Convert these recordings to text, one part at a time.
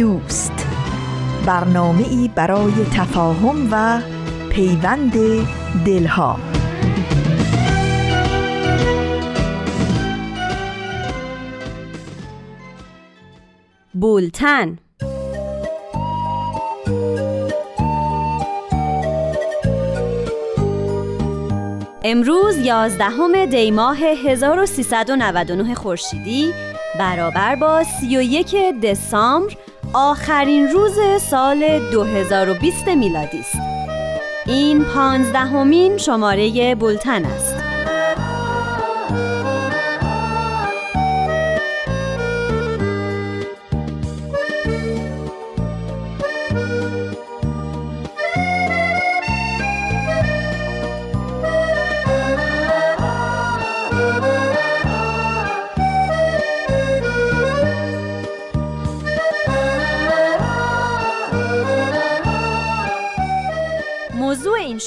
دوست. برنامه ای برای تفاهم و پیوند دلها. بولتن. امروز یازدهم دی ماه 1399 خورشیدی برابر با 31 دسامبر آخرین روز سال 2020 میلادی است. این پانزدهمین شماره بولتن است.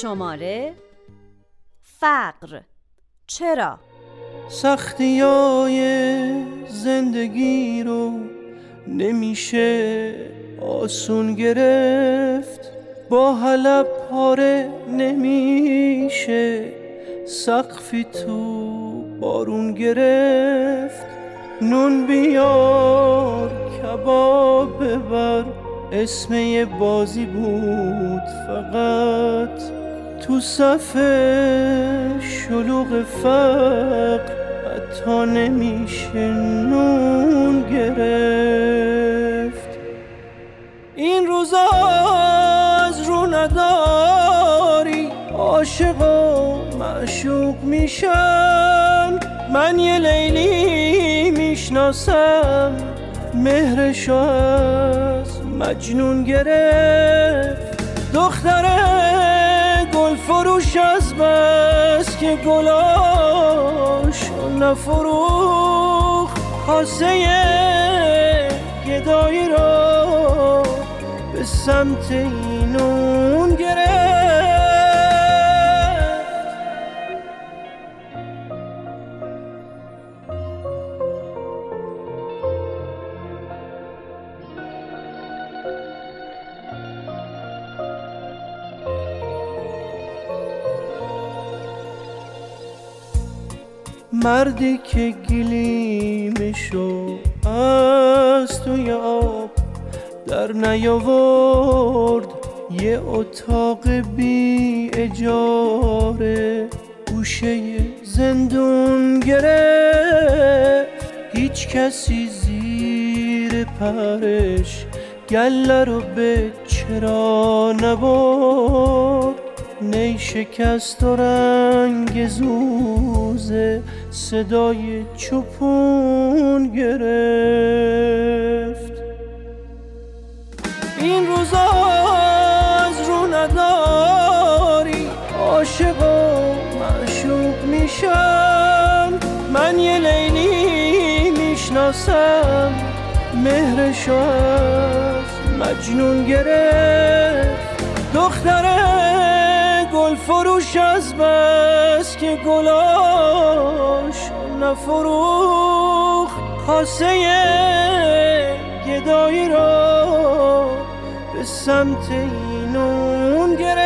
شماره فقر. چرا؟ سختی های زندگی رو نمیشه آسون گرفت. با حلب پاره نمیشه سقفی تو بارون گرفت. نون بیار کباب ببر. اسم بازی بود فقط. تو صف شلوغ فقر حتی نمیشه نون گرفت. این روزا از رو نداری عاشق و معشوق میشن. من یه لیلی می‌شناسم مهرش از مجنون گرفت. دختره فروش از بس که گلاش نفروخ خاصه گدایی را به سمت اینون مردی که گلیمشو از توی آب در نیاورد. یه اتاق بی اجاره گوشه زندون گرفت. هیچ کسی زیر پرش گله رو به چرا نبرد؟ نی شکست و رنگ زوزه صدای چوپون گرفت. این روزا از رو نداری عاشق و معشوق میشم. من یه لیلی می‌شناسم مهرش از مجنون گرفت. دختره گل فروش از بس که گلاش نفروخ کاسه گدایی را به سمت اینون گرفت.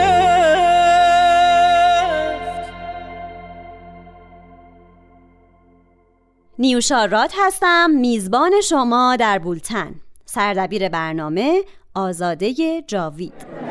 نیوشارات هستم میزبان شما در بولتن. سردبیر برنامه آزاده جاوید.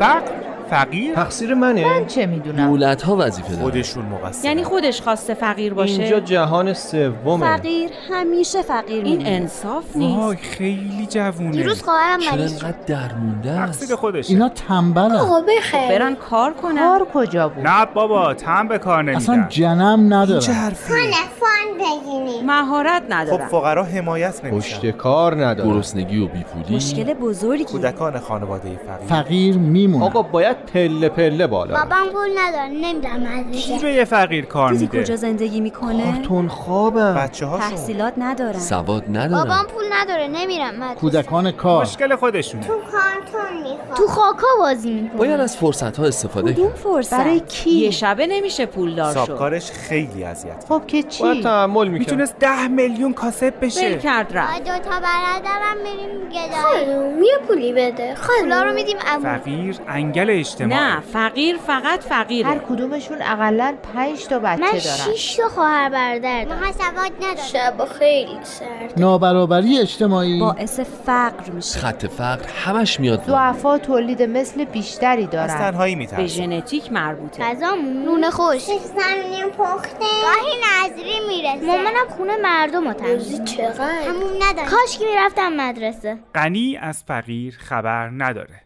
فقر فقیر؟ تقصیر منه. چه می‌دونم؟ دولت ها وظیفه دارن. خودشون مقصر یعنی خودش خواسته فقیر باشه؟ اینجا جهان سومه. فقیر همیشه فقیر این انصاف وای نیست خیلی جوونه. دیروز خواهرم مریض شد. انقدر درمونده تقصیر است خودشه. اینا تنبلن. آقا بخیر. برن کار کنن. کار کجا بود؟ نه بابا تن به کار اصلا نمیدن جنم چه ندارن حرفی فان بگیریم. مهارت خب ندارن فقرا حمایت نمیشن پشت کار نداره گرسنگی و بیپولی. مشکل بزرگی کودکان خانواده فقیر. فقیر میمونه آقا باید پله پله بالا. بابام پول نداره. نمی‌دونم مدرسه کی به یه فقیر کار میده؟ کجا زندگی می‌کنه؟ کارتون خوابم بچه هاشون تحصیلات ندارن. سواد ندارن. بابام پول نداره. نمیرم مدرسه کودکان کار. مشکل خودشونه. کارتون می‌خوام تو خاکا بازی می‌کنم باید از فرصت ها استفاده کرد فرصت؟ برای کی؟ یه شبه نمیشه پولدار شد. سابکارش خیلی اذیت خب که باید چی تحمل می‌کرد. می‌تونست ده میلیون کاسب ول بشه کرد با رفت دو تا برادرم بریم گدایی. یه پولی بده. پولا رو میدیم فقیر انگل اجتماعی. نه فقیر فقط هر فقیره کدومشون اقلا پنج تا بچه من دارن. شیش تا خواهر برادر دارم. ما سواد ندارم. شب خیلی سرد. نابرابری اجتماعی. باعث فقر میشه. خط فقر همش میاد. ضعفا تولید مثل بیشتری از دارن تنهایی به میترسه ژنتیک مربوطه. غذامون نون خوش زمینیم پخته. گاهی نظری می‌رسه. مامانم خونه مردم رو تنظیم چقدر؟ همون نداره کاش که می‌رفتم مدرسه. غنی از فقیر خبر نداره.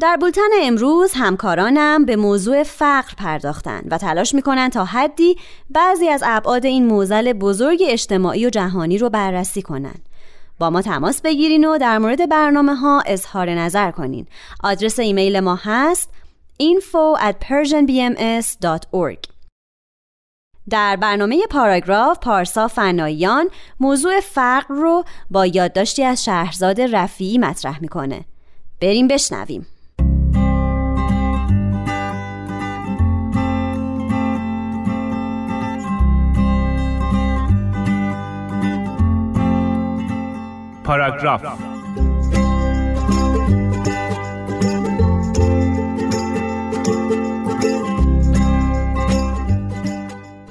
در بولتن امروز همکارانم به موضوع فقر پرداختند و تلاش می‌کنن تا حدی بعضی از ابعاد این موزل بزرگ اجتماعی و جهانی رو بررسی کنند. با ما تماس بگیرین و در مورد برنامه ها اظهار نظر کنین. آدرس ایمیل ما هست info at persianbms.org در برنامه پاراگراف پارسا فناییان موضوع فقر رو با یادداشتی از شهرزاد رفیعی مطرح می‌کنه. بریم بشنویم. پاراگراف.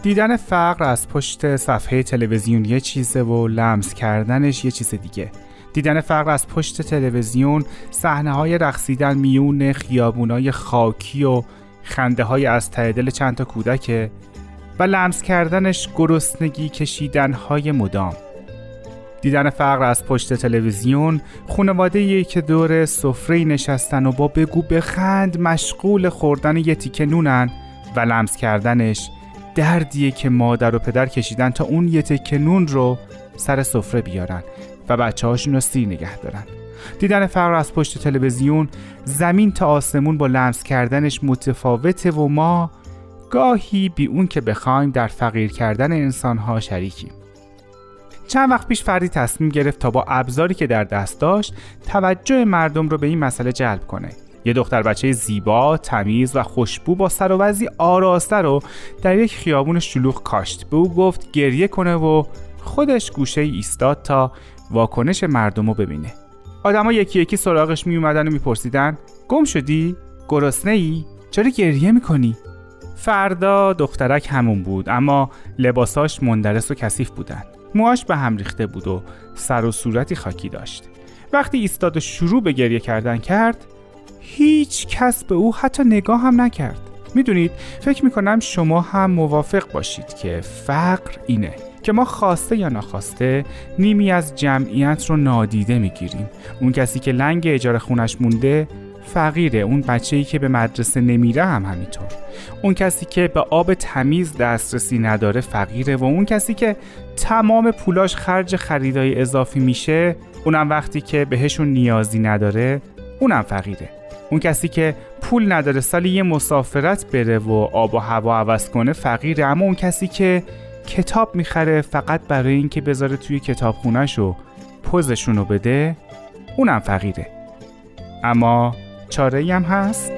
دیدن فقر از پشت صفحه تلویزیون یه چیزه و لمس کردنش یه چیز دیگه. دیدن فقر از پشت تلویزیون صحنه های رقصیدن میون خیابونای خاکی و خنده های از ته دل چند تا کودکه و لمس کردنش گرسنگی کشیدن های مدام. دیدن فقر از پشت تلویزیون خانواده که دور سفره نشستن و با بگو بخند مشغول خوردن یه تیکه نونن و لمس کردنش. دردیه که مادر و پدر کشیدن تا اون یه تیکه نون رو سر سفره بیارن و بچه هاشون رو سیر نگه دارن. دیدن فقر از پشت تلویزیون زمین تا آسمون با لمس کردنش متفاوته و ما گاهی بی اون که بخوایم در فقیر کردن انسانها شریکیم. چند وقت پیش فردی تصمیم گرفت تا با ابزاری که در دست داشت توجه مردم رو به این مسئله جلب کنه یه دختر بچه زیبا، تمیز و خوشبو با سر و وضعی آراسته رو در یک خیابون شلوغ کاشت به او گفت گریه کنه و خودش گوشه ای ایستاد تا واکنش مردم رو ببینه آدما یکی یکی سراغش می اومدن و میپرسیدن گم شدی؟ گرسنه ای؟ چرا گریه می‌کنی؟ فردا دخترک همون بود اما لباساش مندرس و کثیف بودن موهاش به هم ریخته بود و سر و صورتی خاکی داشت. وقتی ایستاد و شروع به گریه کردن کرد هیچ کس به او حتی نگاه هم نکرد. می‌دونید فکر می‌کنم شما هم موافق باشید که فقر اینه که ما خواسته یا ناخواسته نیمی از جمعیت رو نادیده می‌گیریم. اون کسی که لنگ اجاره خونش مونده فقیره. اون بچه‌ای که به مدرسه نمیره هم همینطور. اون کسی که به آب تمیز دسترسی نداره فقیره و اون کسی که تمام پولاش خرج خریدای اضافی میشه اونم وقتی که بهشون نیازی نداره اونم فقیره. اون کسی که پول نداره سالی یه مسافرت بره و آب و هوا عوض کنه فقیره. اما اون کسی که کتاب می‌خره فقط برای اینکه بذاره توی کتابخونهش و پوزشون رو بده اونم فقیره. اما چاره هم هست؟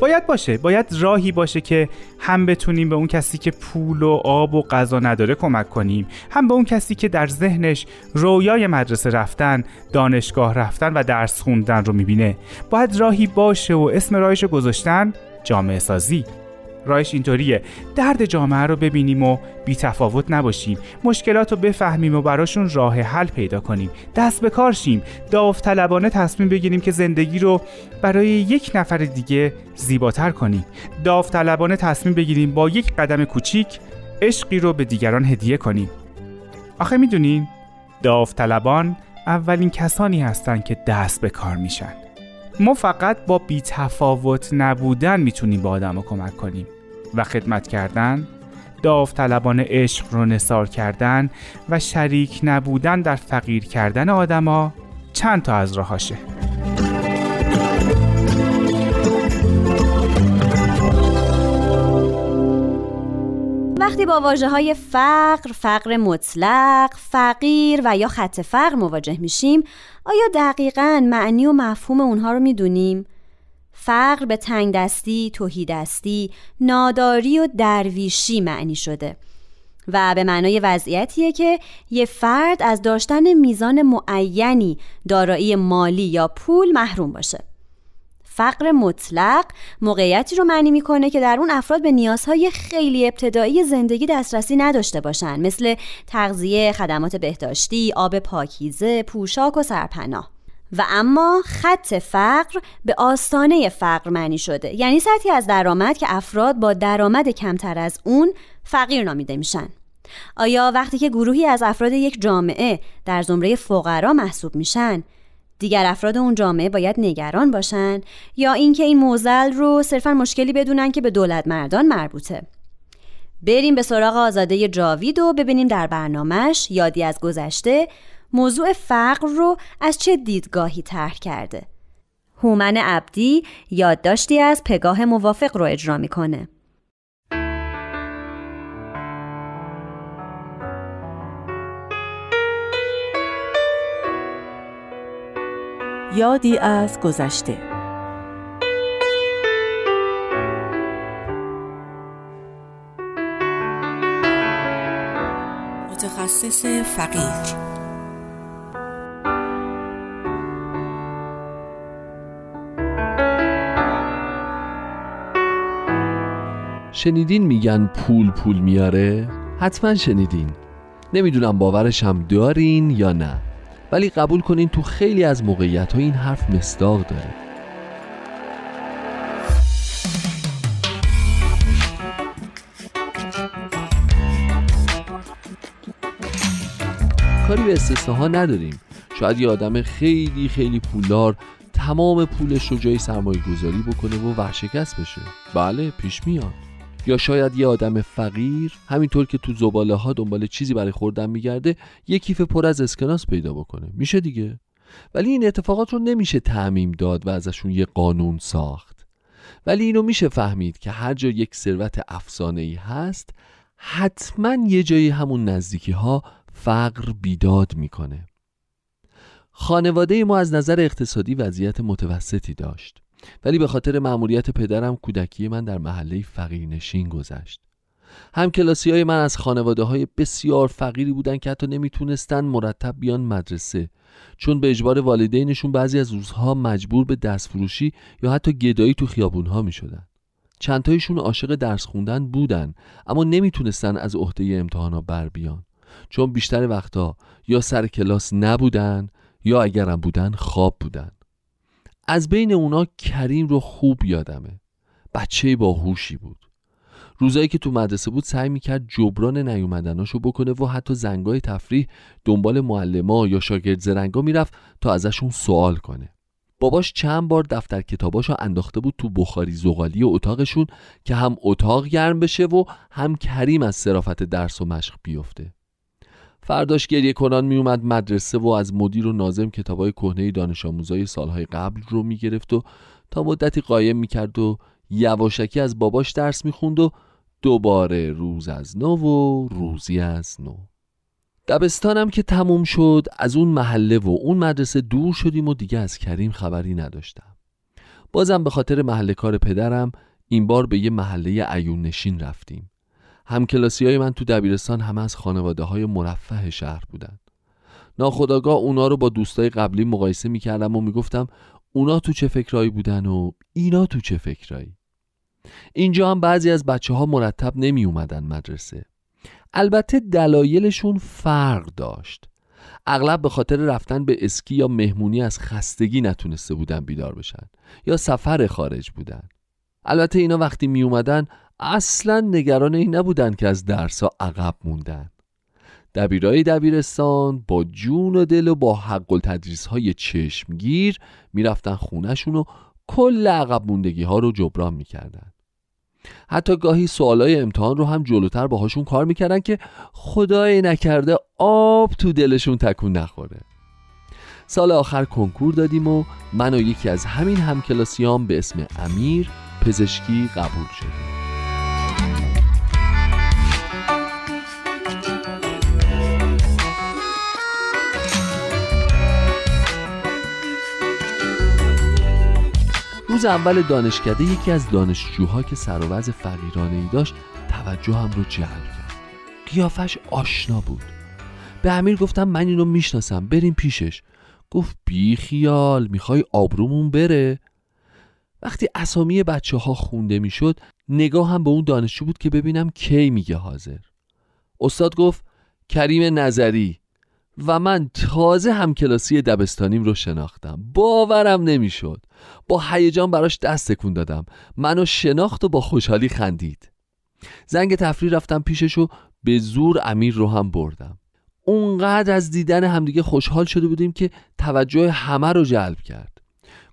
باید باشه باید راهی باشه که هم بتونیم به اون کسی که پول و آب و غذا نداره کمک کنیم هم به اون کسی که در ذهنش رویای مدرسه رفتن دانشگاه رفتن و درس خوندن رو می‌بینه باید راهی باشه و اسم راهش گذاشتن جامعه سازی راهش اینطوریه. درد جامعه رو ببینیم و بی تفاوت نباشیم. مشکلات رو بفهمیم و براشون راه حل پیدا کنیم. دست به کار شیم. داوطلبانه تصمیم بگیریم که زندگی رو برای یک نفر دیگه زیباتر کنیم. داوطلبانه تصمیم بگیریم با یک قدم کوچیک عشقی رو به دیگران هدیه کنیم. آخه می‌دونین داوطلبان اولین کسانی هستند که دست به کار میشن. ما فقط با بیتفاوت نبودن می‌تونیم به آدم کمک کنیم. و خدمت کردن داوطلبان عشق رو نثار کردن و شریک نبودن در فقیر کردن آدما چند تا از راهاشه وقتی با واجه های فقر، فقر مطلق، فقیر و یا خط فقر مواجه میشیم آیا دقیقا معنی و مفهوم اونها رو می‌دونیم؟ فقر به تنگ دستی، توهی دستی، ناداری و درویشی معنی شده و به معنای وضعیتیه که یه فرد از داشتن میزان معینی دارایی مالی یا پول محروم باشه. فقر مطلق موقعیتی رو معنی می‌کنه که در اون افراد به نیازهای خیلی ابتدایی زندگی دسترسی نداشته باشن مثل تغذیه، خدمات بهداشتی، آب پاکیزه، پوشاک و سرپناه. و اما خط فقر به آستانه فقر معنی شده. یعنی سطحی از درآمد که افراد با درآمد کمتر از اون فقیر نامیده میشن. آیا وقتی که گروهی از افراد یک جامعه در زمره فقرا محسوب میشن دیگر افراد اون جامعه باید نگران باشن؟ یا اینکه این موزل رو صرفا مشکلی بدونن که به دولت مردان مربوطه؟ بریم به سراغ آزاده جاوید و ببینیم در برنامهش یادی از گذشته موضوع فقر رو از چه دیدگاهی طرح کرده؟ هومن عبدی یادداشتی از پگاه موافق رو اجرا می‌کنه. یادی از گذشته. متخصص فقیر شنیدین میگن پول پول میاره؟ حتما شنیدین. نمی‌دونم باورشم دارین یا نه. ولی قبول کنین تو خیلی از موقعیت ها این حرف مصداق داره. کاری به استثناها نداریم. شاید یه آدم خیلی خیلی پولدار تمام پولش رو جای سرمایه گذاری بکنه و ورشکست بشه. بله پیش میاد. یا شاید یه آدم فقیر همینطور که تو زباله ها دنبال چیزی برای خوردن میگرده یه کیف پر از اسکناس پیدا بکنه. میشه دیگه؟ ولی این اتفاقات رو نمیشه تعمیم داد و ازشون یه قانون ساخت. ولی اینو میشه فهمید که هر جا یک ثروت افسانه ای هست حتما یه جایی همون نزدیکی ها فقر بیداد می‌کنه. خانواده ما از نظر اقتصادی وضعیت متوسطی داشت. ولی به خاطر مأموریت پدرم کودکی من در محله فقیرنشین گذشت. هم کلاسی های من از خانواده های بسیار فقیری بودن که حتی نمی‌تونستن مرتب بیان مدرسه. چون به اجبار والدینشون بعضی از روزها مجبور به دست فروشی یا حتی گدایی تو خیابون ها می شدن. چندتایشون عاشق درس خوندن بودن اما نمی‌تونستن از عهده امتحانا بر بیان. چون بیشتر وقتا یا سر کلاس نبودن یا اگرم بودن خواب بودن. از بین اونا کریم رو خوب یادمه. بچه باهوشی بود. روزایی که تو مدرسه بود سعی می‌کرد جبران نیومدناشو بکنه و حتی زنگای تفریح دنبال معلما یا شاگرد زرنگا می‌رفت تا ازشون سوال کنه. باباش چند بار دفتر کتاباشو انداخته بود تو بخاری زغالی اتاقشون که هم اتاق گرم بشه و هم کریم از صرافت درس و مشق بیفته. فرداش گریه کنان میومد مدرسه و از مدیر و نازم کتابای کهنه دانش آموزای سالهای قبل رو می‌گرفت و تا مدتی قایم می‌کرد و یواشکی از باباش درس می‌خوند و دوباره روز از نو و روزی از نو. دبستانم که تموم شد از اون محله و اون مدرسه دور شدیم و دیگه از کریم خبری نداشتم. بازم به خاطر محله کار پدرم این بار به یه محله عیون نشین رفتیم. همکلاسی های من تو دبیرستان همه از خانواده های مرفه شهر بودن. ناخداگاه اونا رو با دوستای قبلی مقایسه می‌کردم و می‌گفتم اونا تو چه فکرایی بودن و اینا تو چه فکرایی اینجا هم بعضی از بچه ها مرتب نمی اومدن مدرسه. البته دلایلشون فرق داشت. اغلب به خاطر رفتن به اسکی یا مهمونی از خستگی نتونسته بودن بیدار بشن یا سفر خارج بودن. البته اینا وقتی می اومدن اصلا نگران این نبودن که از درسا عقب موندن. دبیرای دبیرستان با جون و دل و با حق و تدریس های چشمگیر می‌رفتن خونشون و کل عقب موندگی ها رو جبران می‌کردن. حتی گاهی سوالای امتحان رو هم جلوتر باهاشون کار می‌کردن که خدای نکرده آب تو دلشون تکون نخوره. سال آخر کنکور دادیم و من و یکی از همین همکلاسیام به اسم امیر پزشکی قبول شدیم. روز اول دانشکده یکی از دانشجوها که سر و وضع فقیرانه ای داشت توجه هم رو جلب کرد. قیافش آشنا بود. به امیر گفتم من اینو می‌شناسم بریم پیشش. گفت بی خیال می‌خوای آبرومون بره. وقتی اسامی بچه ها خونده می‌شد نگاه هم به اون دانشجو بود که ببینم کی میگه حاضر. استاد گفت کریم نظری. و من تازه همکلاسی دبستانیم رو شناختم. باورم نمی‌شد. با هیجان براش دست تکون دادم. منو شناخت و با خوشحالی خندید. زنگ تفریح رفتم پیشش و به زور امیر رو هم بردم. اونقدر از دیدن همدیگه خوشحال شده بودیم که توجه همه رو جلب کرد.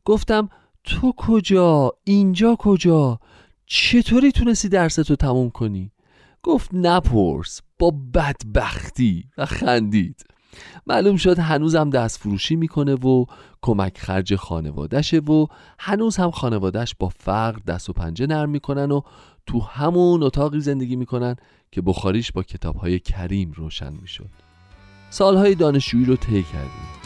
گفتم تو کجا؟ اینجا کجا؟ چطوری تونستی درستو تموم کنی؟ گفت نپرس. با بدبختی. و خندید. معلوم شد هنوزم دست فروشی می‌کنه و کمک خرج خانوادشه و هنوز هم خانوادش با فقر دست و پنجه نرم می‌کنن و تو همون اتاقی زندگی می‌کنن که بخاریش با کتابهای کریم روشن می‌شد. سالهای دانشجویی رو طی کردیم.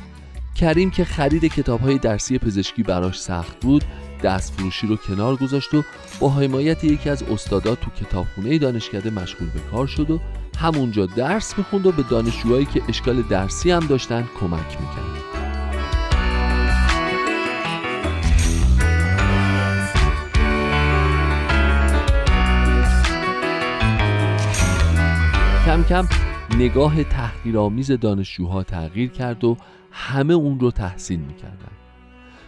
کریم که خرید کتابهای درسی پزشکی براش سخت بود دست فروشی رو کنار گذاشت و با حمایت یکی از استادا تو کتابخونه دانشکده مشغول به کار شد و همونجا درس می‌خوند و به دانشجوهایی که اشکال درسی هم داشتن کمک می‌کرد. کم کم نگاه تحقیرآمیز دانشجوها تغییر کرد و همه اون رو تحسین می‌کردن.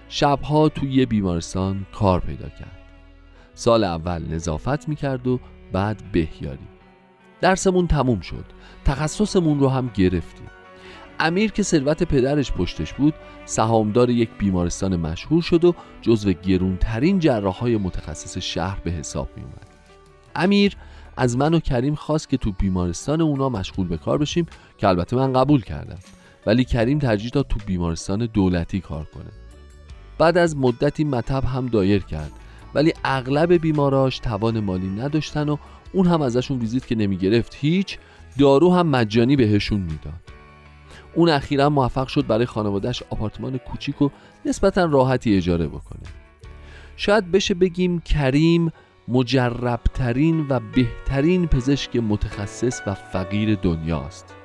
شبها توی یه بیمارستان کار پیدا کرد. سال اول نظافت می‌کرد و بعد بهیاری. درسمون تموم شد. تخصصمون رو هم گرفتیم. امیر که ثروت پدرش پشتش بود سهامدار یک بیمارستان مشهور شد و جزو گرونترین جراحهای متخصص شهر به حساب می اومد امیر از من و کریم خواست که تو بیمارستان اونا مشغول به کار بشیم که البته من قبول کردم. ولی کریم ترجیح داد تو بیمارستان دولتی کار کنه. بعد از مدتی مطب هم دایر کرد. ولی اغلب بیماراش توان مالی نداشتن و اون هم ازشون ویزیت که نمی گرفت هیچ دارو هم مجانی بهشون می‌داد. اون اخیرا موفق شد برای خانوادهش آپارتمان کوچیک و نسبتا راحتی اجاره بکنه. شاید بشه بگیم کریم مجربترین و بهترین پزشک متخصص و فقیر دنیاست.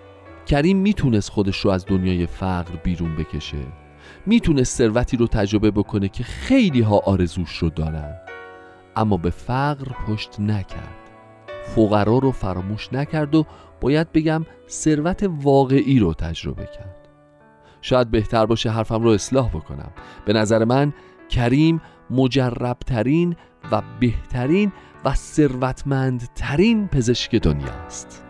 کریم می‌تونست خودش رو از دنیای فقر بیرون بکشه. می‌تونست ثروتی رو تجربه بکنه که خیلی ها آرزوش رو دارن. اما به فقر پشت نکرد. فقرا رو فراموش نکرد و باید بگم ثروت واقعی رو تجربه کرد. شاید بهتر باشه حرفم رو اصلاح بکنم. به نظر من کریم مجربترین و بهترین و ثروتمندترین پزشک دنیاست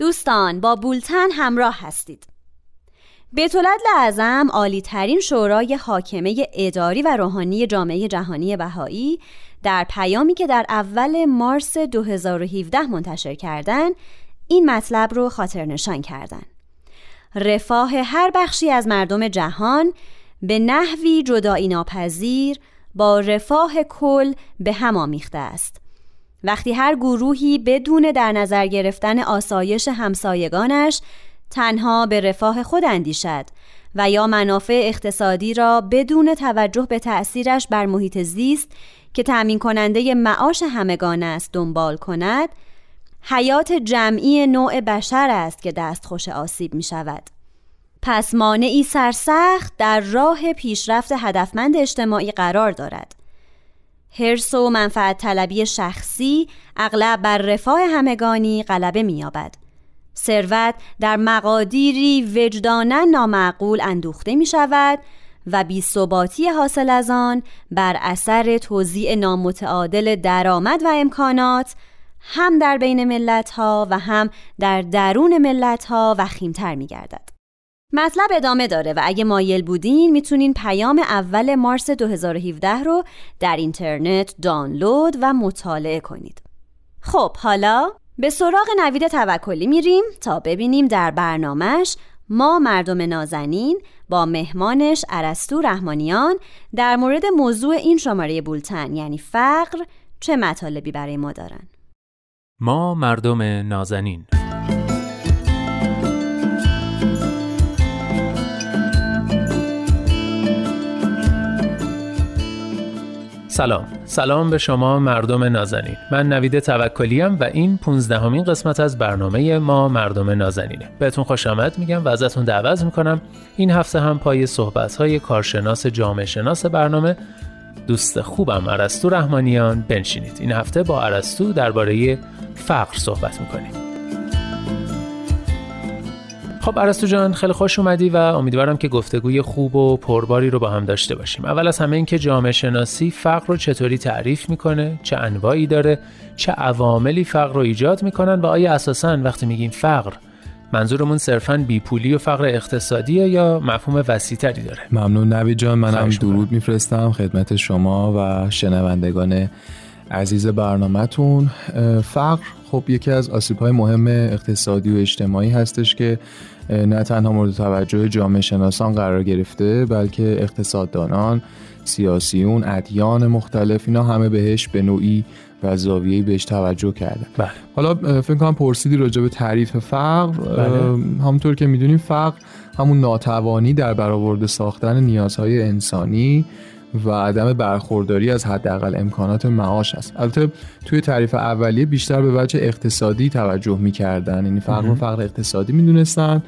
دوستان با بولتن همراه هستید. بیت اعظم عالی ترین شورای حاکمه اداری و روحانی جامعه جهانی بهایی در پیامی که در اول مارس 2017 منتشر کردند این مطلب رو خاطر نشان کردن رفاه هر بخشی از مردم جهان به نحوی جدایی ناپذیر با رفاه کل به هم آمیخته است. وقتی هر گروهی بدون در نظر گرفتن آسایش همسایگانش تنها به رفاه خود اندیشد و یا منافع اقتصادی را بدون توجه به تأثیرش بر محیط زیست که تأمین کننده معاش همگان است دنبال کند حیات جمعی نوع بشر است که دستخوش آسیب می شود پس مانعی سرسخت در راه پیشرفت هدفمند اجتماعی قرار دارد. هرس و منفعت طلبی شخصی اغلب بر رفاه همگانی غلبه می‌یابد. ثروت در مقادیری وجدانا نامعقول اندوخته می شود و بیثباتی حاصل از آن بر اثر توزیع نامتعادل درآمد و امکانات هم در بین ملت ها و هم در درون ملت ها وخیمتر می گردد. مطلب ادامه داره و اگه مایل بودین می‌تونین پیام اول مارس 2017 رو در اینترنت دانلود و مطالعه کنید. خب حالا به سراغ نوید توکلی میریم تا ببینیم در برنامهش ما مردم نازنین با مهمانش ارسطو رحمانیان در مورد موضوع این شماره بولتن یعنی فقر چه مطالبی برای ما دارن ما مردم نازنین سلام. سلام به شما مردم نازنین. من نوید توکلیم و این 15 همین قسمت از برنامه ما مردم نازنینه. بهتون خوش آمد میگم و ازتون دعوت می‌کنم. این هفته هم پای صحبت های کارشناس جامعه شناس برنامه دوست خوبم عرستو رحمانیان بنشینید. این هفته با عرستو درباره فقر صحبت می‌کنیم. خب ارسطو جان خیلی خوش اومدی و امیدوارم که گفتگوی خوب و پرباری رو با هم داشته باشیم. اول از همه اینکه جامعه شناسی فقر رو چطوری تعریف می‌کنه؟ چه انواعی داره؟ چه عواملی فقر رو ایجاد می‌کنن؟ و آیا اساسا وقتی میگیم فقر منظورمون صرفا بیپولی و فقر اقتصادیه یا مفهوم وسیعتری داره؟ ممنون. نوید جان منم درود میفرستم خدمت شما و شنوندگان عزیز برنامهتون فقر خب یکی از آسیب مهم اقتصادی و اجتماعی هستش که نه تنها مورد توجه جامعه شناسان قرار گرفته بلکه اقتصاددانان سیاسیون ادیان مختلف اینا همه بهش به نوعی و زاویه‌ای بهش توجه کردن بله. حالا فکر کنم پرسیدی راجع به تعریف فقر بله. همونطور که می‌دونیم فقر همون ناتوانی در برآورده ساختن نیازهای انسانی و عدم برخورداری از حداقل امکانات معاش است. البته توی تعریف اولیه بیشتر به وجه اقتصادی توجه می‌کردن. یعنی فقر و فقر اقتصادی می‌دونستن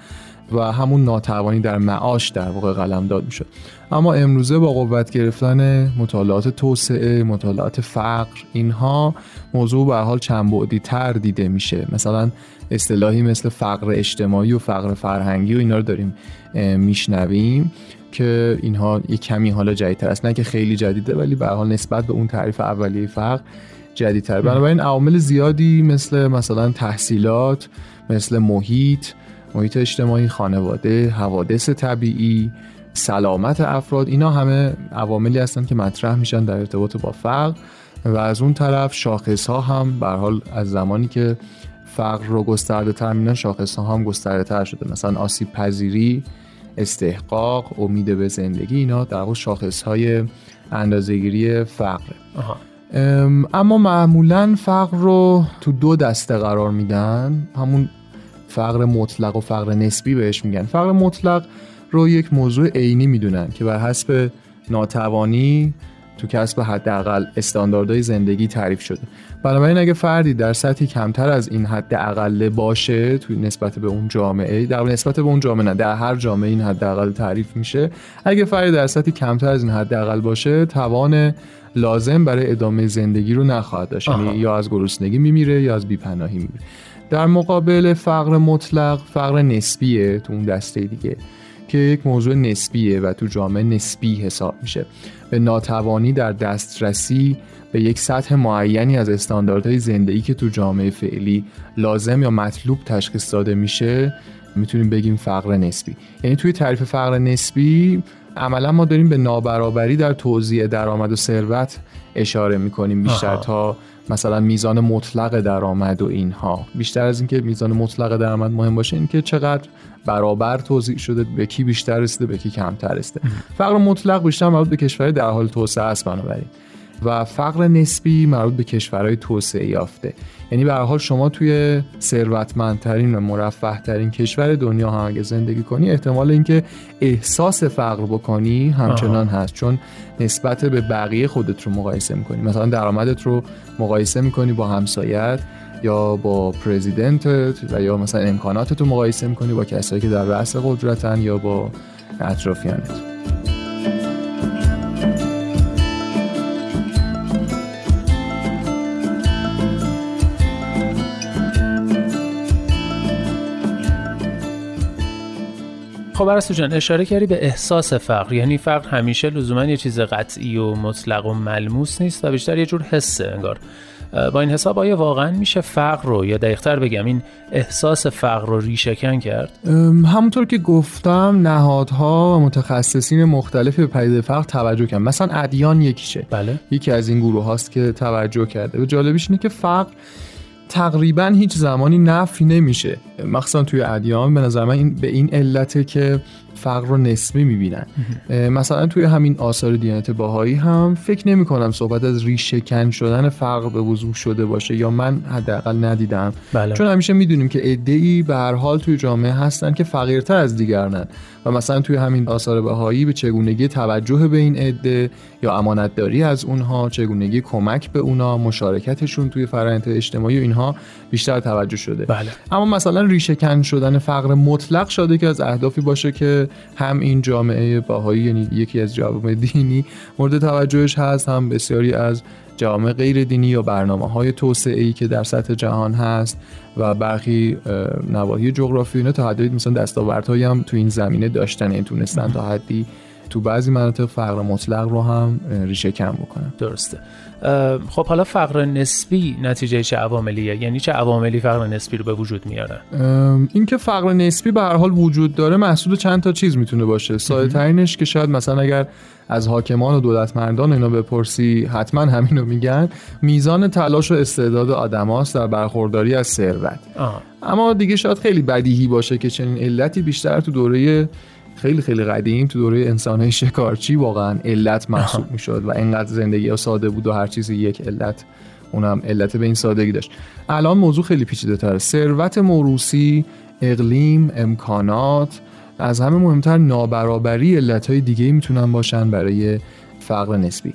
و همون ناتوانی در معاش در واقع قلم داد می‌شد. اما امروزه با قوت گرفتن مطالعات توسعه مطالعات فقر اینها موضوع به حال چند بعدی تر دیده میشه. مثلا اصطلاحی مثل فقر اجتماعی و فقر فرهنگی و اینا رو داریم میشنویم. که اینها یک کمی حالا جدیدتر است. نه که خیلی جدیده ولی به حال نسبت به اون تعریف اولیه فقر جدیدتر. بنابراین عوامل زیادی مثل مثلا تحصیلات مثل محیط محیط اجتماعی خانواده حوادث طبیعی سلامت افراد اینا همه عواملی هستند که مطرح میشن در ارتباط با فقر و از اون طرف شاخص ها هم به حال از زمانی که فقر رو گسترده تر میدن شاخص ها هم گسترده تر شده. مثلا آسیب پذیری استحقاق امید به زندگی اینا در واقع شاخص های اندازهگیری فقره اما معمولا فقر رو تو دو دسته قرار میدن. همون فقر مطلق و فقر نسبی بهش میگن. فقر مطلق رو یک موضوع عینی می‌دونن که بر حسب ناتوانی تو کسب حداقل استانداردهای زندگی تعریف شده. بنابراین اگه فردی در سطحی کمتر از این حد اقل باشه توی نسبت به اون جامعه در نسبت به اون جامعه نه در هر جامعه این حد اقل تعریف میشه. اگه فردی در سطحی کمتر از این حد اقل باشه توان لازم برای ادامه زندگی رو نخواهد داشت. یعنی یا از گرسنگی میمیره یا از بیپناهی میمیره. در مقابل فقر مطلق فقر نسبیه تو اون دسته دیگه. که یک موضوع نسبیه و تو جامعه نسبی حساب میشه. به ناتوانی در دسترسی به یک سطح معینی از استانداردهای زندگی که تو جامعه فعلی لازم یا مطلوب تشخیص داده میشه می‌تونیم بگیم فقر نسبی. یعنی توی تعریف فقر نسبی عملا ما داریم به نابرابری در توزیع درآمد و ثروت اشاره می‌کنیم. بیشتر تا مثلا میزان مطلق درآمد و اینها. بیشتر از اینکه میزان مطلق درآمد مهم باشه اینکه چقدر برابر توضیح شده به کی بیشتر رسیده به کی کمتر رسیده. فقر مطلق بیشتر مربوط به کشور در حال توسعه است بنابراین. و فقر نسبی مربوط به کشورهای توسعه یافته. یعنی به هر حال شما توی ثروتمندترین و مرفهترین کشور دنیا هم اگه زندگی کنی احتمال اینکه احساس فقر بکنی همچنان هست. چون نسبت به بقیه خودت رو مقایسه می‌کنی. مثلا درآمدت رو مقایسه می‌کنی با همسایت یا با پرزیدنتت و یا مثلا امکاناتت رو مقایسه می‌کنی با کسایی که در رأس قدرتن یا با اطرافیانت. خب ارسطو جان اشاره کردی به احساس فقر. یعنی فقر همیشه لزوما یه چیز قطعی و مطلق و ملموس نیست و بیشتر یه جور حسه انگار. با این حساب آیا واقعا میشه فقر رو یا دقیقتر بگم این احساس فقر رو ریشهکن کرد؟ همونطور که گفتم نهادها و متخصصین مختلفی به پدیده فقر توجه کردن. مثلا ادیان یکیشه. بله. یکی از این گروه هاست که توجه کرده. و جالبیش اینه که فقر تقریبا هیچ زمانی نفی نمیشه. مخصوصا توی ادیان به نظر من این به این علته که فقر رو نسبی می‌بینن. مثلا توی همین آثار دیانت باهایی هم فکر نمی کنم صحبت از ریشهکن شدن فقر به وضوح شده باشه یا من حداقل ندیدم. بله. چون همیشه می‌دونیم که عده‌ای به هر حال توی جامعه هستن که فقیرتر از دیگرنن. و مثلا توی همین آثار بهایی به چگونگی توجه به این عده یا امانتداری از اونها چگونگی کمک به اونها مشارکتشون توی فرآیند اجتماعی و اینها بیشتر توجه شده. بله. اما مثلا ریشهکن شدن فقر مطلق شده که از اهدافی باشه که هم این جامعه باهایی یعنی یکی از جوامع دینی مورد توجهش هست هم بسیاری از جامعه غیر دینی یا برنامه های توسعه ای که در سطح جهان هست و برخی نواحی جغرافی اینا تا حدی مثلا دستاوردهایی هم تو این زمینه داشتن این تونستن تا حدی تو بعضی مناطق فقر مطلق رو هم ریشه کم بکنن. درسته. خب حالا فقر نسبی نتیجه چه عواملیه؟ یعنی چه عواملی فقر نسبی رو به وجود میاره؟ این که فقر نسبی به هر حال وجود داره محصول چند تا چیز می‌تونه باشه. ساده ترینش که شاید مثلا اگر از حاکمان و دولتمندان اینا بپرسی حتما همین رو میگن میزان تلاش و استعداد آدماست در برخورداری از ثروت. اما دیگه شاید خیلی بدیهی باشه که چنین علتی بیشتر تو دوره خیلی خیلی قدیم تو دوره انسانهای شکارچی واقعا علت محسوب می‌شد و اینقدر زندگی ها ساده بود و هر چیزی یک علت اونم علت به این سادگی داشت. الان موضوع خیلی پیچیده تره. ثروت موروسی اقلیم امکانات از همه مهمتر نابرابری علتهای دیگه می‌تونن باشن برای فقر نسبی.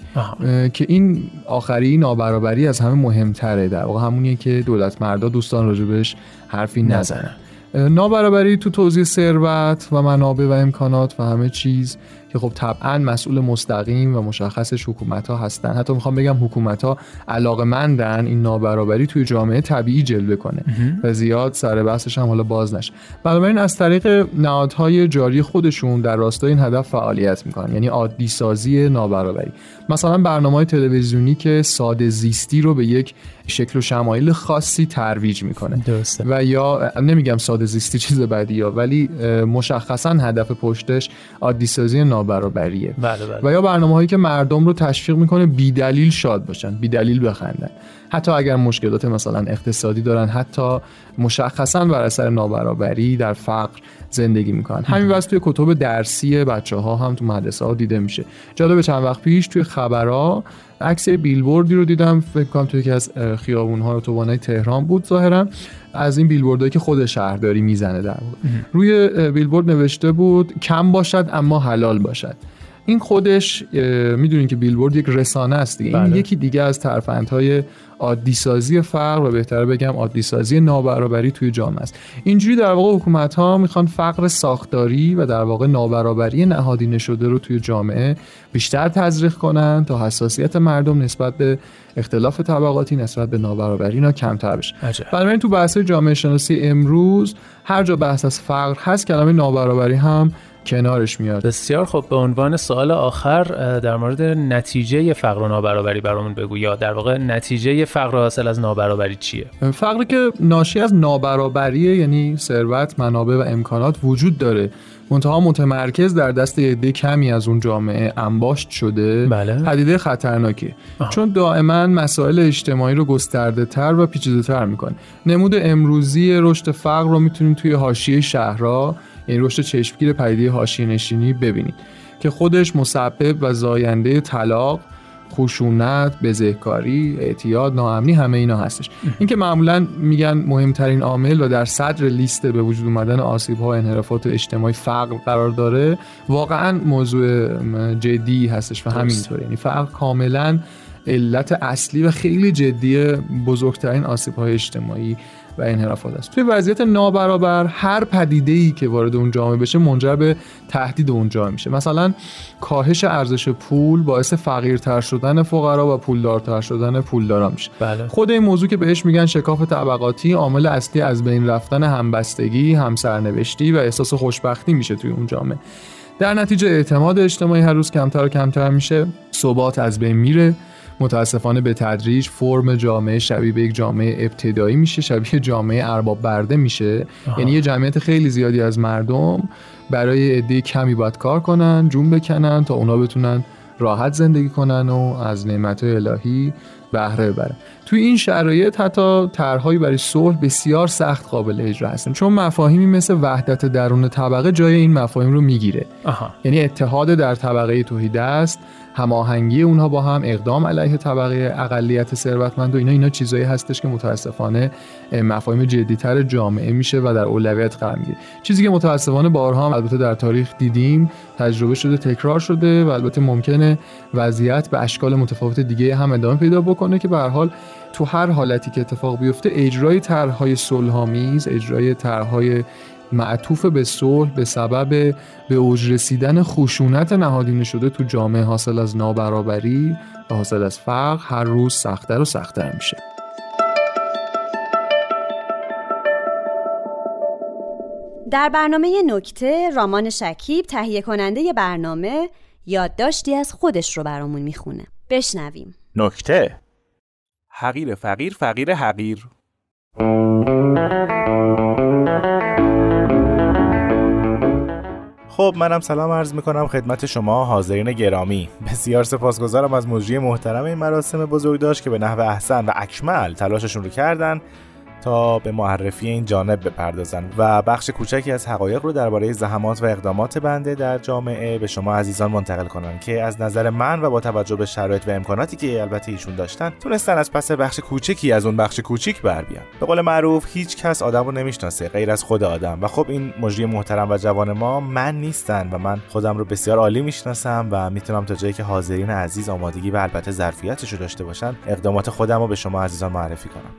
که این آخری نابرابری از همه مهمتره. در واقع همونیه که دولت مردا دوستان راجبش حرفی نزنن. نابرابری تو توزیع ثروت و منابع و امکانات و همه چیز. که خب طبعا مسئول مستقیم و مشخصش حکومت ها هستن. حتی می‌خوام بگم حکومت ها علاقه مندن این نابرابری توی جامعه طبیعی جلوه کنه و زیاد سر بحثش هم حالا باز نشه. بنابراین از طریق نهادهای جاری خودشون در راستای این هدف فعالیت می‌کنن. یعنی عادی سازی نابرابری. مثلا برنامه های تلویزیونی که ساده زیستی رو به یک شکل و شمایل خاصی ترویج می‌کنه. درسته. و یا نمیگم ساده زیستی چیز بدی ها ولی مشخصا هدف پشتش عادی سازی نابرابریه بله بله. و یا برنامه هایی که مردم رو تشویق می‌کنه بی دلیل شاد باشن بی دلیل بخندن. حتی اگر مشکلات مثلا اقتصادی دارن حتی مشخصا بر اثر نابرابری در فقر زندگی می‌کنن. همین واسه توی کتب درسی بچه ها هم تو مدرسه ها دیده میشه. جالب چند وقت پیش توی خبرها عکس بیلبوردی رو دیدم. فکر کنم توی یکی از خیابون ها اتوبانای تهران بود ظاهرا. از این بیلبوردهایی که خود شهرداری می‌زنه در واقع. روی بیلبورد نوشته بود کم باشد اما حلال باشد. این خودش می‌دونین که بیلبورد یک رسانه است دیگه. بله. این یکی دیگه از ترفندهای عادی سازی فقر و بهتره بگم عادی سازی نابرابری توی جامعه است. اینجوری در واقع حکومت ها می‌خوان فقر ساختاری و در واقع نابرابری نهادینه شده رو توی جامعه بیشتر تزریق کنن تا حساسیت مردم نسبت به اختلاف طبقاتی نسبت به نابرابری اینا کمتر بشه. بنابراین تو بحث جامعه شناسی امروز هر جا بحث از فقر هست کلمه نابرابری هم کنارش میاد. بسیار خب به عنوان سوال آخر در مورد نتیجه فقر و نابرابری برامون بگو. یا در واقع نتیجه فقر حاصل از نابرابری چیه؟ فقری که ناشی از نابرابریه یعنی ثروت منابع و امکانات وجود داره. منتها متمرکز در دست عده کمی از اون جامعه انباشت شده. بله. پدیده خطرناکی آه. چون دائما مسائل اجتماعی رو گسترده تر و پیچیده تر می‌کنه. نمود امروزی رشد فقر رو می‌تونیم توی حاشیه شهرها یعنی رشد چشمگیر پدیده حاشیه نشینی ببینید که خودش مسبب و زاینده طلاق خشونت بزهکاری اعتیاد ناامنی همه اینا هستش. اینکه معمولا میگن مهمترین عامل و در صدر لیست به وجود اومدن آسیب ها انحرافات اجتماعی فقر قرار داره واقعا موضوع جدی هستش و همینطوره. یعنی فقر کاملا علت اصلی و خیلی جدی بزرگترین آسیب های اجتماعی و انحرافات است. توی وضعیت نابرابر هر پدیده ای که وارد اون جامعه بشه منجر به تهدید اون جامعه میشه. مثلا کاهش ارزش پول باعث فقیرتر شدن فقرا و پولدارتر شدن پولدارا میشه. بله. خود این موضوع که بهش میگن شکاف طبقاتی عامل اصلی از بین رفتن همبستگی همسرنوشتی و احساس خوشبختی میشه توی اون جامعه. در نتیجه اعتماد اجتماعی هر روز کمتر و کمتر میشه. ثبات از بین میره. متاسفانه به تدریج فرم جامعه شبیه به یک جامعه ابتدایی میشه شبیه جامعه ارباب برده میشه آها. یعنی یه جمعیت خیلی زیادی از مردم برای عده کمی باید کار کنن جون بکنن تا اونا بتونن راحت زندگی کنن و از نعمت الهی بهره ببرن توی این شرایط حتی طرحهایی برای صلح بسیار سخت قابل اجرا هستن. چون مفاهیمی مثل وحدت درون طبقه جای این مفاهیم رو می‌گیره. یعنی اتحاد در طبقه توحید است هماهنگی اونها با هم اقدام علیه طبقه اقلیت ثروتمند و اینا اینا چیزایی هستش که متاسفانه مفاهیم جدیتر جامعه میشه و در اولویت قرار می‌گیره. چیزی که متاسفانه بارها هم البته در تاریخ دیدیم تجربه شده تکرار شده و البته ممکنه وضعیت به اشکال متفاوت دیگه هم ادامه پیدا بکنه که به هر حال تو هر حالتی که اتفاق بیفته اجرای طرحهای صلحآمیز اجرای طرحهای معطوف به صلح به سبب به اوج رسیدن خشونت نهادینه شده تو جامعه حاصل از نابرابری و حاصل از فقر هر روز سختتر و سختتر میشه. در برنامه نکته رامان شکیب تهیه کننده برنامه یادداشتی از خودش رو برامون می‌خونه. بشنویم. نکته. حقیر فقیر فقیر حقیر. خب منم سلام عرض می‌کنم خدمت شما حاضرین گرامی. بسیار سپاسگزارم از مجری محترم این مراسم بزرگداشت که به نحو احسن و اکمل تلاششون رو کردن. تا به معرفی این جانب بپردازن و بخش کوچکی از حقایق رو درباره زحمات و اقدامات بنده در جامعه به شما عزیزان منتقل کنن که از نظر من و با توجه به شرایط و امکاناتی که البته ایشون داشتن تونستن از پس بخش کوچکی از اون بخش کوچیک بر بیان. به قول معروف هیچ کس آدم رو نمی‌شناسه غیر از خود آدم و خب این مجری محترم و جوان ما من نیستن و من خودم رو بسیار عالی می‌شناسم و می‌تونم تا جایی که حاضرین عزیز آمادگی و البته ظرفیتش رو داشته باشن اقدامات خودم رو به شما عزیزان معرفی کنم.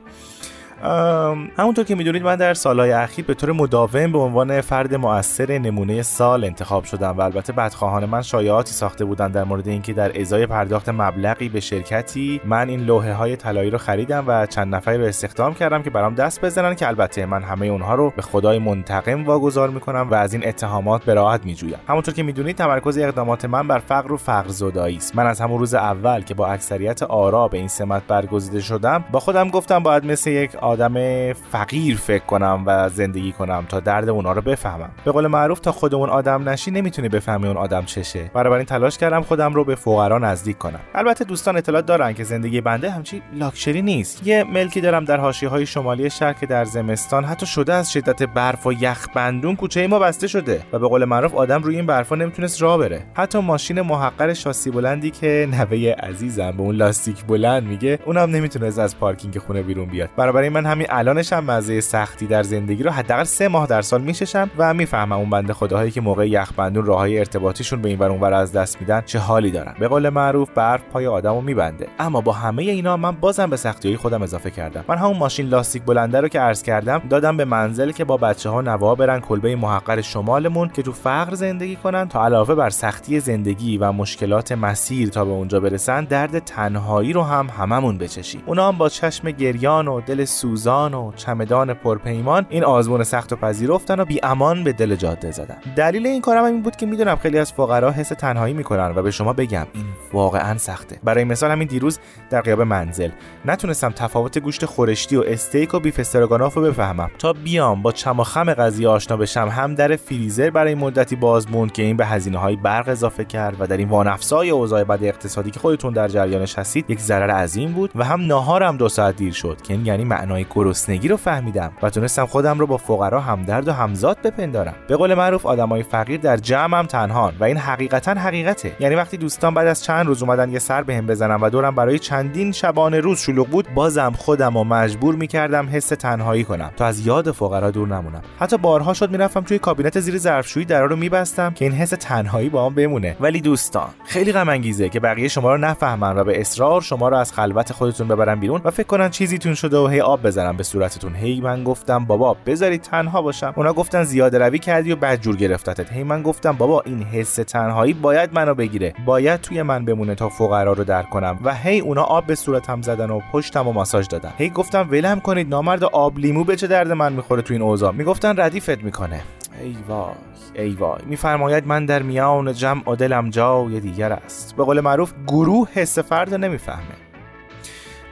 همونطور که می‌دونید من در سالهای اخیر به طور مداوم به عنوان فرد مؤثر نمونه سال انتخاب شدم و البته بدخواهان من شایعاتی ساخته بودن در مورد اینکه در ازای پرداخت مبلغی به شرکتی من این لوحه های طلایی رو خریدم و چند نفری رو استخدام کردم که برام دست بزنن که البته من همه اونها رو به خدای منتقم واگذار می‌کنم و از این اتهامات براحت میجویم. همونطور که می‌دونید تمرکز اقدامات من بر فقر و فقر زدایی است. من از همون روز اول که با اکثریت آرا به این سمت برگزیده شدم با خودم گفتم باید مثل یک آدم فقیر فکر کنم و زندگی کنم تا درد اونا رو بفهمم. به قول معروف تا خودمون آدم نشی نمی‌تونی بفهمی اون آدم چشه. بنابراین تلاش کردم خودم رو به فقرا نزدیک کنم. البته دوستان اطلاع دارن که زندگی بنده همچی لاکچری نیست. یه ملکی دارم در حاشیه های شمالی شهر که در زمستان حتی شده از شدت برف و یخ بندون کوچه ما بسته شده و به قول معروف آدم روی این برفا نمی‌تونست راه بره. حتی ماشین محقر شاسی بلندی که نوه عزیزم به اون لاستیک بلند میگه اونم نمی‌تونست از پارکینگ خونه بیرون بیاد. بنابراین من همین الانش هم مزه سختی در زندگی رو حداقل سه ماه در سال میششم و می‌فهمم اون بنده خداهایی که موقع یخبندون راههای ارتباطیشون به این ور اونور از دست میدن چه حالی دارن. به قول معروف برف پای آدمو میبنده. اما با همه اینا من بازم به سختی خودم اضافه کردم. من همون ماشین لاستیک بلنده رو که عرض کردم دادم به منزل که با بچه ها نوا برن کلبه محقر شمالمون که تو فقر زندگی کنن تا علاوه بر سختی زندگی و مشکلات مسیر تا به اونجا برسن درد تنهایی رو هم هممون بچشیم. اونا هم با چشم گریان و دل سوزان و چمدان پرپیمان این آزمون سخت و پذیرفتن و بی امان به دل جاده زدن. دلیل این کارم این بود که می‌دونم خیلی از فقرا حس تنهایی می‌کنن و به شما بگم این واقعا سخته. برای مثال همین دیروز در قیاب منزل. نتونستم تفاوت گوشت خورشتی و استیک و بیف استروگاناف رو بفهمم. تا بیام با چم و خم قضیه آشنا بشم هم در فریزر برای مدتی باز موند که این به هزینه های برق اضافه کرد و در این وانفسای اوضاع بد اقتصادی که خودتون در جریانش هستید یک ضرر عظیم بود و هم ناهارم دو ساعت دیر شد که این یعنی معنای گرسنگی رو فهمیدم و تونستم خودم رو با فقرا همدرد و همزاد بپندارم. به قول معروف آدمای فقیر در جمعم تنهان و این حقیقتا حقیقته. یعنی وقتی دوستان بعد از چند روز اومدن یه سر بهم بزنم و دورم برای چندین شبانه روز شلوغ بود بازم خودم و مجبور می‌کردم حس تنهایی کنم. تا از یاد فقرا دور نمونم. حتی بارها شد می‌رفتم توی کابینت زیر ظرفشویی درا رو میبستم که این حس تنهایی با هم بمونه. ولی دوستان خیلی غم انگیزه که بقیه شما رو نفهمن و به اصرار شما رو از خلوت خودتون ببرن بیرون و فکر کنن چیزیتون شده و هی آب بزنن به صورتتون. هی من گفتم بابا بذارید تنها باشم. اونا گفتن زیاده روی کردی و بدجور گرفتتت. هی من گفتم بابا این حس تنهایی باید منو بگیره. باید توی من بمونه تا فقرا رو در کنم. و هی اونا آب به صورتم زدن و پشتم و ماساژ دادن. هی گفتم ولم کنید نامرد آب لیمو به چه درد من می‌خوره تو این اوضاع. می‌گفتن ردیفت می‌کنه. ای وای ای وای. میفرماید من در میان جمع و دلم جای دیگر است. به قول معروف گروه حس فرد نمی‌فهمه.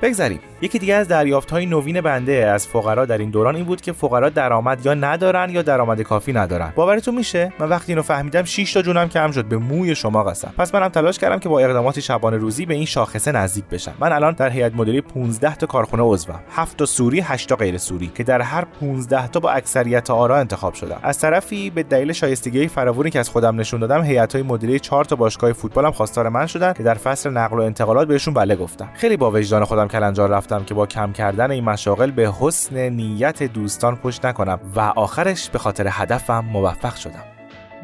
بگذریم. یکی دیگه از دریافت های نوین بنده از فقرا در این دوران این بود که فقرا درآمد یا ندارن یا درآمد کافی ندارن. باورتون میشه؟ من وقتی اینو فهمیدم 6 تا جونم کم شد به موی شما قسم. پس منم تلاش کردم که با اقدامات شبانه روزی به این شاخصه نزدیک بشم. من الان در هیئت مدیره 15 تا کارخونه عضوم 7 تا سوری 8 تا غیر سوری که در هر 15 تا با اکثریت آرا انتخاب شدم. از طرفی به دلیل شایستگی فراوانی که از خودم نشون دادم هیئت های مدیره 4 تا باشگاه فوتبالم خواستار من شدن که در فصل نقل و انتقالات بهشون بله گفتم خیلی با وجدان خودم کلنجار که با کم کردن این مشاغل به حسن نیت دوستان پشت نکنم و آخرش به خاطر هدفم موفق شدم.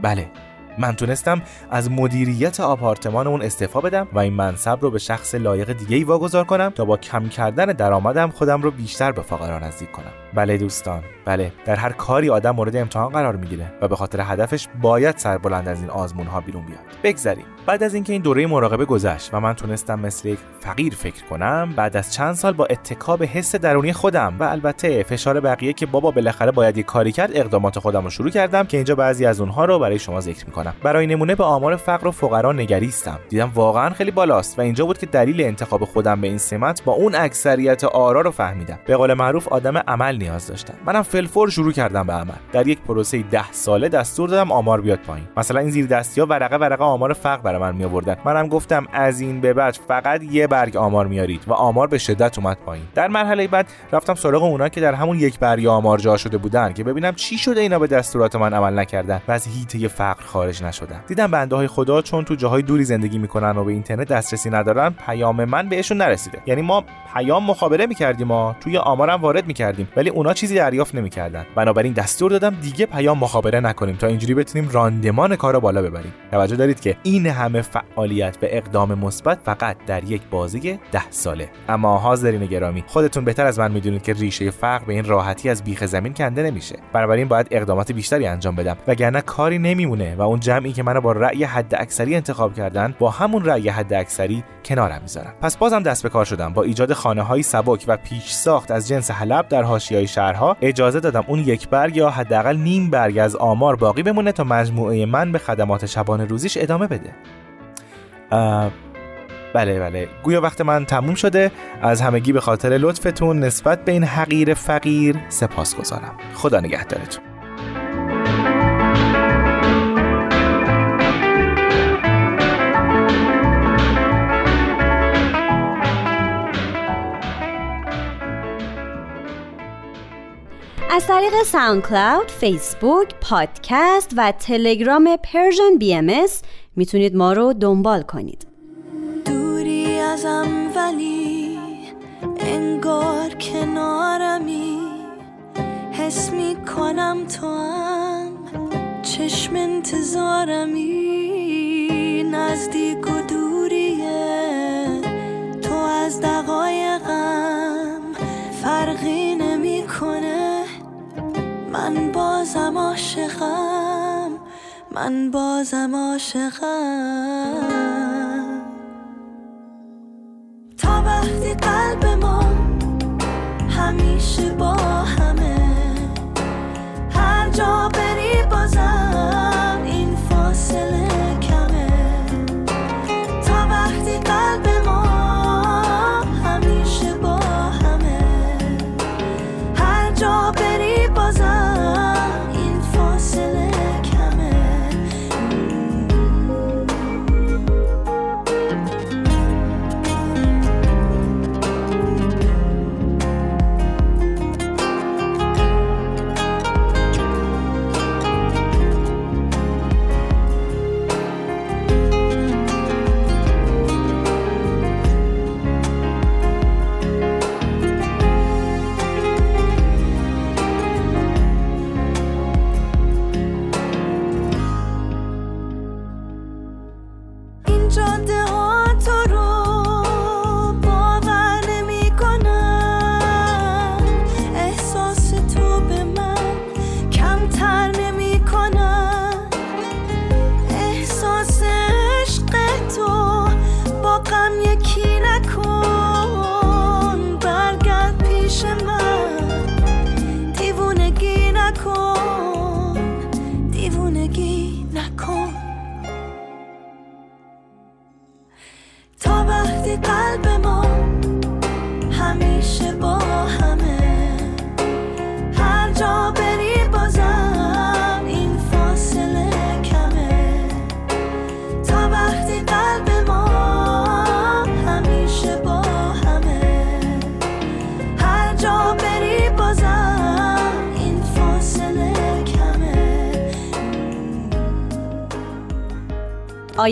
بله من تونستم از مدیریت آپارتمان اون استعفا بدم و این منصب رو به شخص لایق دیگه ای واگذار کنم تا با کم کردن درآمدم خودم رو بیشتر به فقرا نزدیک کنم. بله دوستان بله در هر کاری آدم مورد امتحان قرار می‌گیره و به خاطر هدفش باید سربلند از این آزمون ها بیرون بیاد. بگذریم. بعد از اینکه این دوره مراقبه گذشت و من تونستم مثل یک فقیر فکر کنم بعد از چند سال با اتکاب حس درونی خودم و البته فشار بقیه که بابا بالاخره باید یک کاری کرد اقدامات خودم رو شروع کردم که اینجا بعضی از اونها رو برای شما ذکر می‌کنم. برای نمونه به آمار فقر و فقرا نگریستم. دیدم واقعا خیلی بالاست و اینجا بود که دلیل انتخاب خودم به این سمت با اون اکثریت آرا رو فهمیدم. به قول معروف آدم عمل نیاز داشتم. منم فلفور شروع کردم به عمل. در یک پروسه ده ساله دستور دادم آمار بیاد پایین. مثلا این زیر دستی ها ورقه ورقه آمار فقر برای من می آوردن منم گفتم از این به بعد فقط یه برگ آمار میارید و آمار به شدت اومد پایین. در مرحله بعد رفتم سراغ اونا که در همون یک برگ آمار جا شده بودن که ببینم چی شده اینا به دستورات من عمل نکردن و از هیته فقر نشدن. دیدم بنده های خدا چون تو جاهای دوری زندگی می‌کنن و به اینترنت دسترسی ندارن پیام من بهشون نرسیده. یعنی ما پیام مخابره می‌کردیم ما توی آمارم وارد می‌کردیم ولی اونا چیزی دریافت نمی‌کردن. بنابراین دستور دادم دیگه پیام مخابره نکنیم تا اینجوری بتونیم راندمان کارو بالا ببریم. توجه دارید که این همه فعالیت و اقدام مثبت فقط در یک بازی ده ساله. اما حاضرین گرامی خودتون بهتر از من می‌دونید که ریشه فقر به این راحتی از بیخ زمین کنده نمیشه. بنابراین باید اقدامات بیشتری انجام بدم وگرنه کاری نمیمونه و اون جمعی که منو با رأی حد اکثری انتخاب کردن با همون رأی حد اکثری کنارم می‌ذارم. پس بازم دست به کار شدم. با ایجاد خانه های سبک و پیش ساخت از جنس حلب در حاشیه‌های شهرها اجازه دادم اون یک برگ یا حداقل نیم برگ از آمار باقی بمونه تا مجموعه من به خدمات شبانه روزیش ادامه بده. بله بله. گویا وقت من تموم شده. از همگی به خاطر لطفتون نسبت به این حقیر فقیر سپاس گذارم خدا نگهدارتون. از طریق SoundCloud، فیسبوک، پادکست و تلگرام Persian BM می‌تونید ما رو دنبال کنید. دوری ازم ولی انگار کنارمی حس می کنم تو هم چشم انتظارمی نزدیک و دوریه تو از دقایقم من بازم عاشقم من بازم عاشقم. تا وقتی قلب ما همیشه با همه هر جا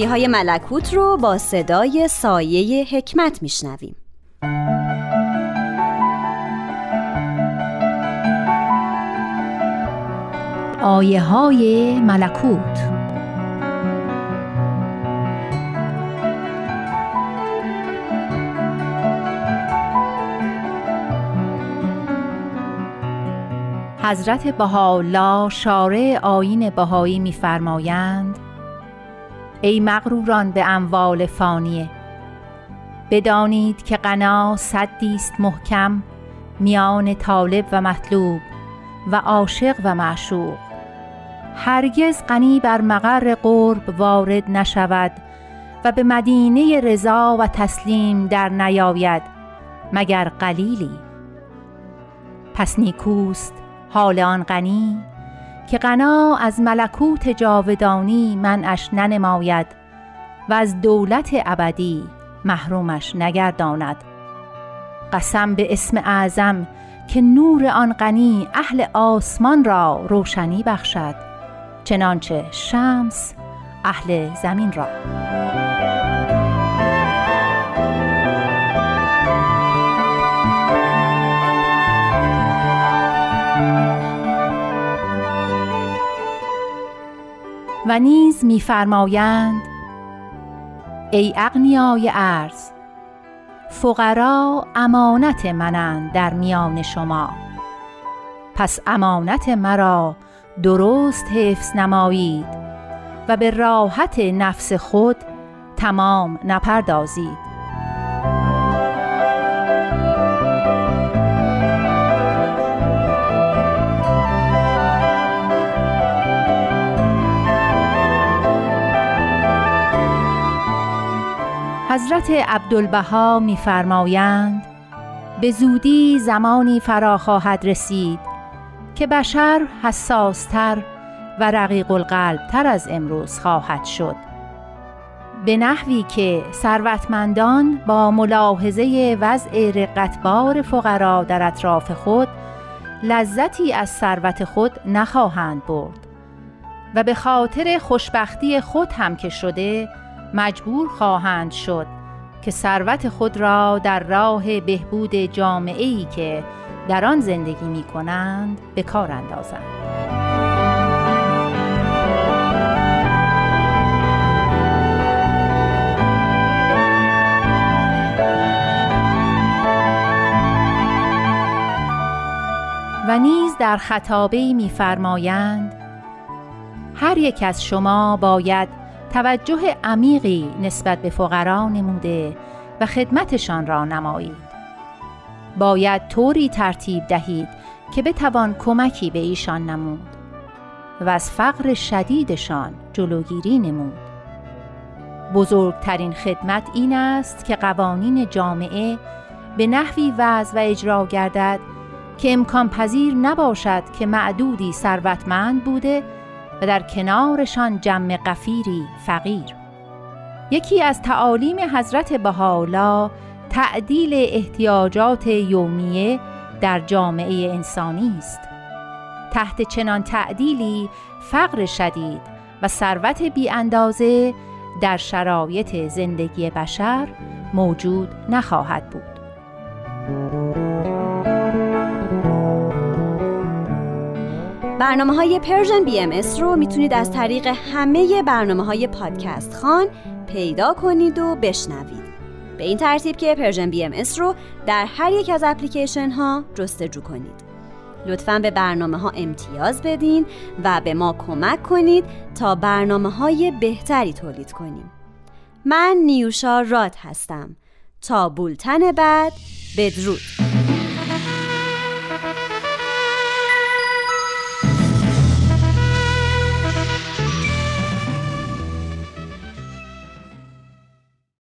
آیه های ملکوت رو با صدای سایه حکمت میشنویم. آیه های ملکوت. حضرت بهاءالله شارع آیین بهایی می‌فرمایند ای مغروران به اموال فانیه. بدانید که غنا صدی است محکم میان طالب و مطلوب و عاشق و معشوق. هرگز غنی بر مقر قرب وارد نشود و به مدینه رضا و تسلیم در نیاید مگر قلیلی؟ پس نیکوست حال آن غنی؟ که غنا از ملکوت جاودانی منعش ننماید و از دولت ابدی محرومش نگرداند. قسم به اسم اعظم که نور آن غنی اهل آسمان را روشنی بخشد چنانچه شمس اهل زمین را. و نیز می‌فرمایند ای اغنیای ارز فقرا امانت منند در میان شما. پس امانت مرا درست حفظ نمایید و به راحت نفس خود تمام نپردازید. حضرت عبدالبها می‌فرمایند به زودی زمانی فرا خواهد رسید که بشر حساستر و رقیق القلب تر از امروز خواهد شد. به نحوی که ثروتمندان با ملاحظه وضع رقتبار فقرا در اطراف خود لذتی از ثروت خود نخواهند برد و به خاطر خوشبختی خود هم که شده مجبور خواهند شد که ثروت خود را در راه بهبود جامعه ای که در آن زندگی می کنند به کار اندازند. و نیز در خطابه می‌فرمایند هر یک از شما باید توجه عمیقی نسبت به فقرا نموده و خدمتشان را نمایید. باید طوری ترتیب دهید که بتوان کمکی به ایشان نمود و از فقر شدیدشان جلوگیری نمود. بزرگترین خدمت این است که قوانین جامعه به نحوی وضع و اجرا گردد که امکان پذیر نباشد که معدودی ثروتمند بوده و در کنارشان جمع قفیری فقیر. یکی از تعالیم حضرت بهاءالله تعدیل احتیاجات یومیه در جامعه انسانی است. تحت چنان تعدیلی فقر شدید و ثروت بی اندازه در شرایط زندگی بشر موجود نخواهد بود. برنامه های Persian BM رو می‌تونید از طریق همه برنامه های پادکست خوان پیدا کنید و بشنوید. به این ترتیب که Persian BM رو در هر یک از اپلیکیشن ها جستجو کنید. لطفا به برنامه ها امتیاز بدین و به ما کمک کنید تا برنامه های بهتری تولید کنیم. من نیوشا راد هستم. تا بولتن بعد بدرود.